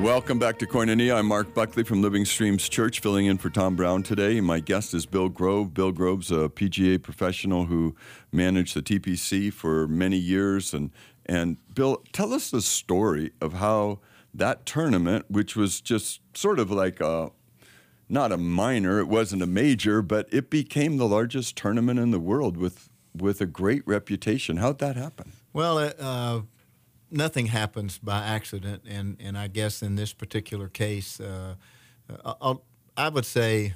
Welcome back to Koinonia. I'm Mark Buckley from Living Streams Church, filling in for Tom Brown today. My guest is Bill Grove. Bill Grove's a PGA professional who managed the TPC for many years. And, and Bill, tell us the story of how that tournament, which was just sort of like a not a minor, it wasn't a major, but it became the largest tournament in the world with with a great reputation. How'd that happen? Well, uh, nothing happens by accident, and, and I guess in this particular case, uh, I'll, I would say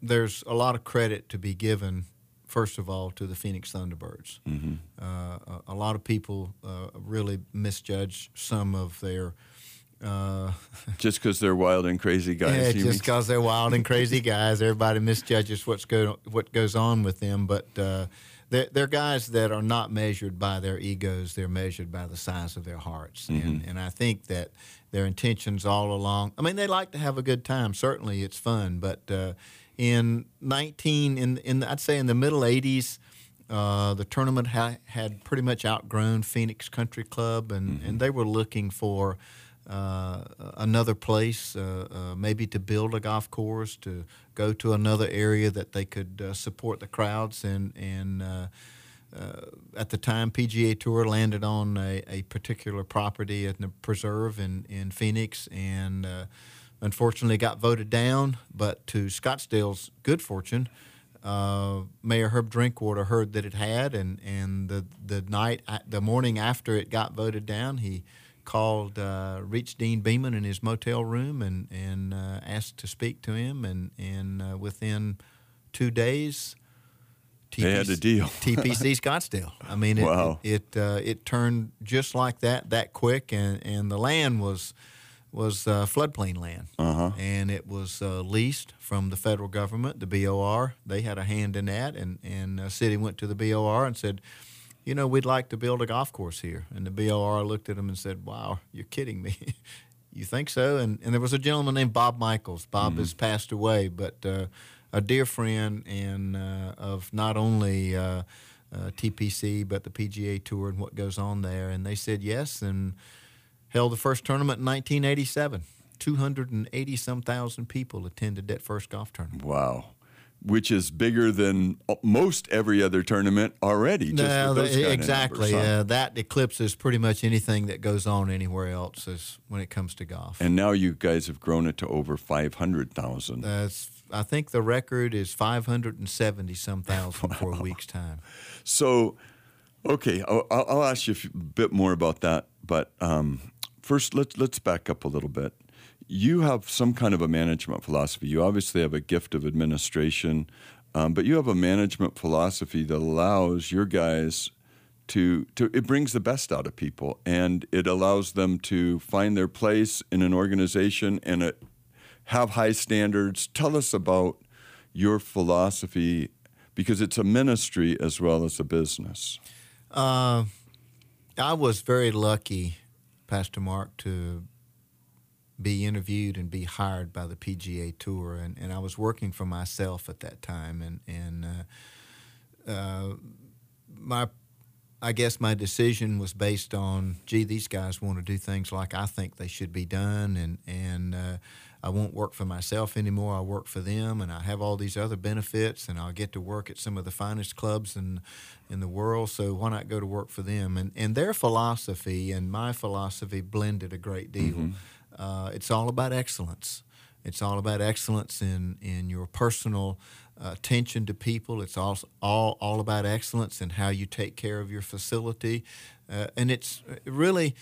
there's a lot of credit to be given. First of all, to the Phoenix Thunderbirds. Mm-hmm. Uh, a, a, lot of people uh, really misjudge some of their uh, just because they're wild and crazy guys. Yeah, just because they're wild and crazy guys. Everybody misjudges what's go what goes on with them, but uh, they're, they're, guys that are not measured by their egos. They're measured by the size of their hearts. Mm-hmm. And, and I think that their intentions all along. I mean, they like to have a good time. Certainly, it's fun. But uh, in 19, in in I'd say in the middle 80s. Uh, the tournament ha- had pretty much outgrown Phoenix Country Club, and, mm-hmm. and they were looking for uh, another place, uh, uh, maybe to build a golf course, to go to another area that they could uh, support the crowds. And, and at the time, PGA Tour landed on a, a, particular property at the preserve in, in Phoenix and unfortunately got voted down. But to Scottsdale's good fortune, uh, Mayor Herb Drinkwater heard that it had, and, and the the night the morning after it got voted down, he called, uh, reached Deane Beman in his motel room and and uh, asked to speak to him, and and uh, within two days. TPC, they had a deal. TPC Scottsdale. I mean, it wow. it it, uh, it, turned just like that, that quick, and, and the land was was uh, floodplain land, uh-huh. and it was uh, leased from the federal government, the BOR. They had a hand in that, and and the city went to the BOR and said, you know, we'd like to build a golf course here. And the BOR looked at him and said, wow, you're kidding me. you think so? And, and there was a gentleman named Bob Michaels. Bob mm-hmm. has passed away, but uh, a dear friend and uh, of not only uh, uh TPC, but the PGA Tour and what goes on there. And they said yes and held the first tournament in 1987. 280 some thousand people attended that first golf tournament. Wow which is bigger than most every other tournament already. no, exactly. Uh, that eclipses pretty much anything that goes on anywhere else as, when it comes to golf. And now you guys have grown it to over 500,000. That's I think the record is 570 some thousand wow. for a week's time. So, okay, I'll, I'll, ask you a bit more about that. But um, first, let's let's back up a little bit you have some kind of a management philosophy. You obviously have a gift of administration, um, but you have a management philosophy that allows your guys to to it brings the best out of people and it allows them to find their place in an organization and it, have high standards. Tell us about your philosophy because it's a ministry as well as a business. Uh, I was very lucky, Pastor Mark, to be interviewed and be hired by the PGA Tour, and, and I was working for myself at that time, and and uh, uh, my I guess my decision was based on, gee, these guys want to do things like I think they should be done, and and uh, I won't work for myself anymore. I work for them, and I have all these other benefits, and I'll get to work at some of the finest clubs in in the world. So why not go to work for them? And and their philosophy and my philosophy blended a great deal. Mm-hmm. Uh, it's all about excellence. It's all about excellence in, in your personal uh, attention to people. It's all, all, all about excellence in how you take care of your facility. Uh, and it's really,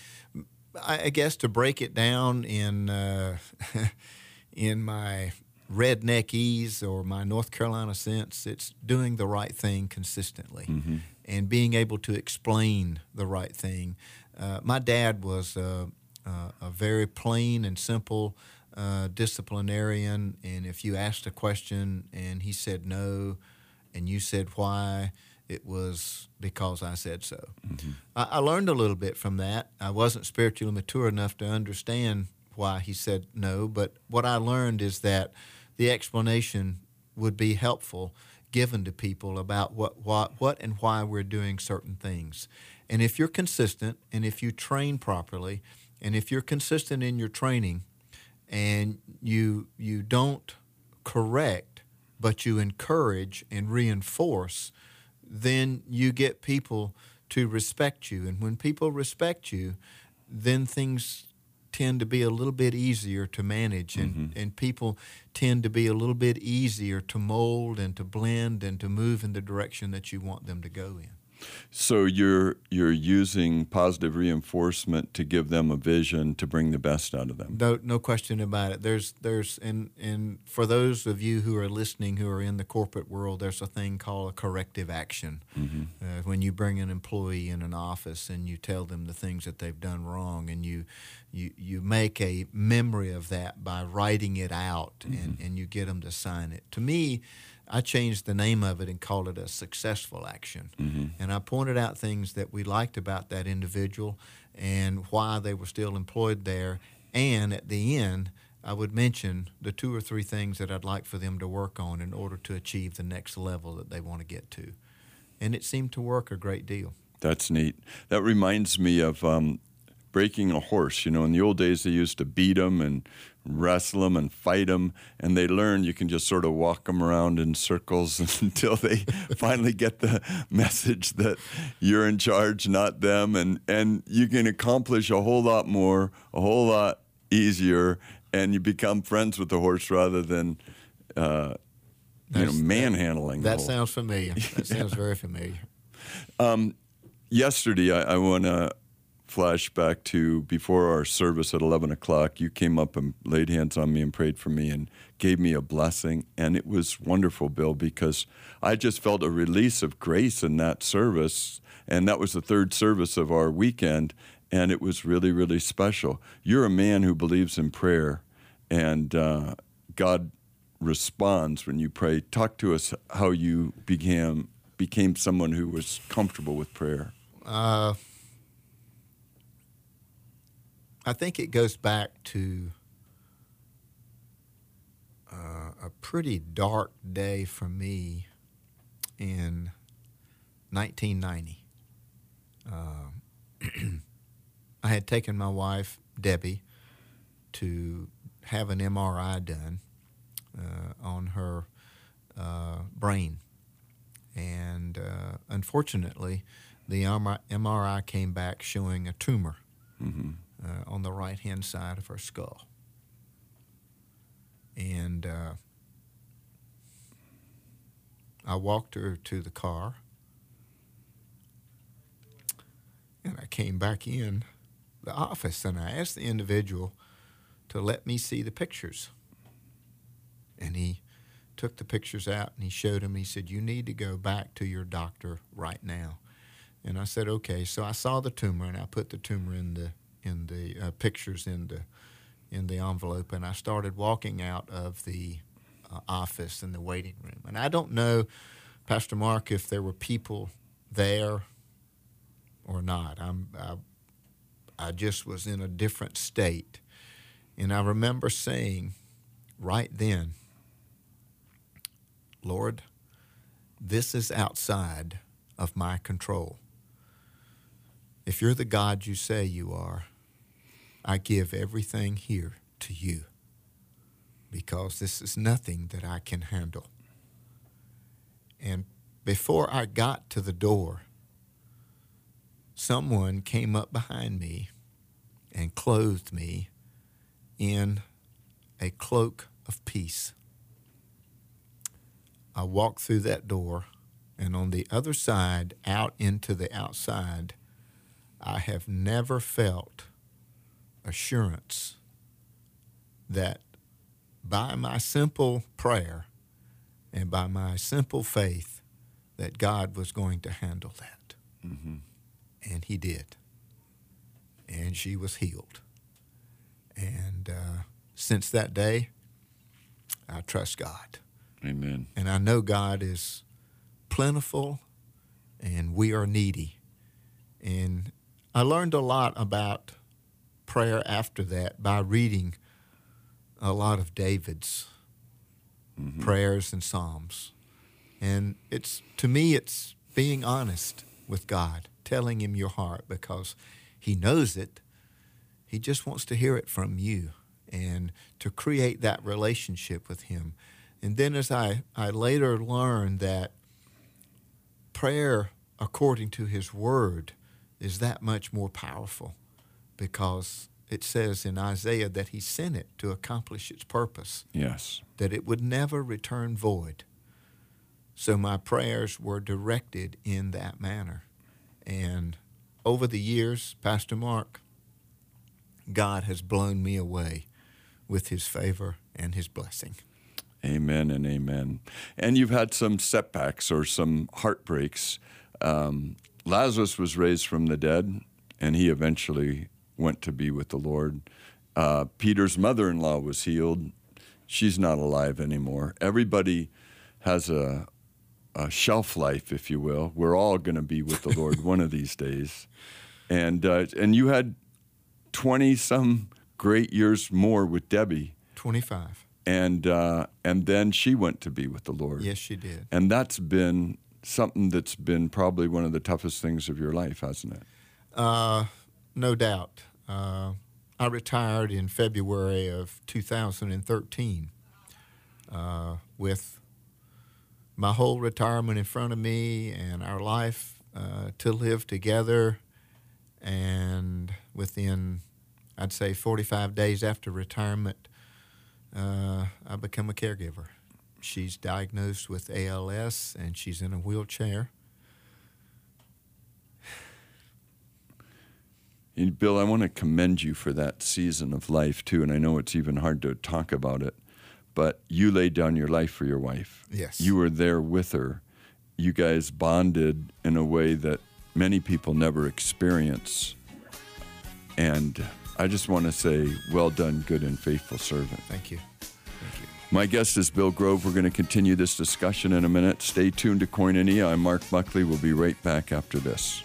I guess, to break it down in, uh, in my redneck ease or my North Carolina sense, it's doing the right thing consistently mm-hmm. and being able to explain the right thing. Uh, my dad was uh, uh, a very plain and simple uh, disciplinarian. And if you asked a question and he said no, and you said why, it was because I said so. Mm-hmm. I, I, learned a little bit from that. I wasn't spiritually mature enough to understand why he said no, but what I learned is that the explanation would be helpful given to people about what, what, what and why we're doing certain things. And if you're consistent and if you train properly, And if you're consistent in your training and you you don't correct, but you encourage and reinforce, then you get people to respect you. And when people respect you, then things tend to be a little bit easier to manage and, mm-hmm. and people tend to be a little bit easier to mold and to blend and to move in the direction that you want them to go in. So you're you're using positive reinforcement to give them a vision to bring the best out of them. No, no question about it. There's there's and and for those of you who are listening who are in the corporate world, there's a thing called a corrective action. Mm-hmm. Uh, when you bring an employee in an office and you tell them the things that they've done wrong, and you you you make a memory of that by writing it out, mm-hmm. and and you get them to sign it. To me I changed the name of it and called it a successful action. Mm-hmm. And I pointed out things that we liked about that individual and why they were still employed there. And at the end, I would mention the two or three things that I'd like for them to work on in order to achieve the next level that they want to get to. And it seemed to work a great deal. That's neat. That reminds me of um, breaking a horse. You know, in the old days, they used to beat them and wrestle them and fight them, and they learn you can just sort of walk them around in circles until they finally get the message that you're in charge, not them, and and you can accomplish a whole lot more, a whole lot easier, and you become friends with the horse rather than. Uh, you know, manhandling. That, that sounds familiar. That sounds very familiar. Um, yesterday, I, I want to flashback to before our service at 11 o'clock. You came up and laid hands on me and prayed for me and gave me a blessing. And it was wonderful, Bill, because I just felt a release of grace in that service. And that was the third service of our weekend. And it was really, really special. You're a man who believes in prayer, and uh, God responds when you pray. Talk to us how you became became someone who was comfortable with prayer. Uh, I think it goes back to uh, a pretty dark day for me in 1990. Uh, I had taken my wife, Debbie, to have an MRI done uh, on her uh, brain. And uh, unfortunately, the MRI came back showing a tumor. Mm-hmm uh, on the right hand side of her skull. And uh, I walked her to the car. And I came back in the office and I asked the individual to let me see the pictures. And he took the pictures out and he showed them. He said, You need to go back to your doctor right now. And I said, Okay. So I saw the tumor and I put the tumor in the in the uh, pictures in the in the envelope, and I started walking out of the uh, office in the waiting room. And I don't know, Pastor Mark, if there were people there or not. I'm I, I just was in a different state, and I remember saying, right then, Lord, this is outside of my control. If you're the God you say you are, I give everything here to you because this is nothing that I can handle. And before I got to the door, someone came up behind me and clothed me in a cloak of peace. I walked through that door, and on the other side, out into the outside, I have never felt assurance that by my simple prayer and by my simple faith that God was going to handle that. Mm-hmm. And he did. And she was healed. And uh, since that day, I trust God. Amen. And I know God is plentiful and we are needy. And I learned a lot about prayer after that by reading a lot of David's mm-hmm. prayers and psalms. And it's to me it's being honest with God, telling him your heart because he knows it. He just wants to hear it from you and to create that relationship with Him. And then, as I, I later learned that prayer according to His Word is that much more powerful because it says in Isaiah that He sent it to accomplish its purpose. Yes. That it would never return void. So my prayers were directed in that manner. And over the years, Pastor Mark, God has blown me away with his favor and his blessing. Amen and amen. And you've had some setbacks or some heartbreaks. Um, Lazarus was raised from the dead, and he eventually went to be with the Lord. Uh, Peter's mother in law was healed. She's not alive anymore. Everybody has a, a shelf life, if you will. We're all going to be with the Lord one of these days. And, uh, and you had 20 some great years more with Debbie. 25. And, uh, and then she went to be with the Lord. Yes, she did. And that's been something that's been probably one of the toughest things of your life, hasn't it? Uh, no doubt. Uh, I retired in February of 2013 uh, with my whole retirement in front of me and our life uh, to live together. And within, I'd say, 45 days after retirement, uh, I become a caregiver. She's diagnosed with ALS and she's in a wheelchair. And Bill, I want to commend you for that season of life too. And I know it's even hard to talk about it, but you laid down your life for your wife. Yes. You were there with her. You guys bonded in a way that many people never experience. And I just want to say, well done, good and faithful servant. Thank you. Thank you. My guest is Bill Grove. We're going to continue this discussion in a minute. Stay tuned to Koinonia. I'm Mark Buckley. We'll be right back after this.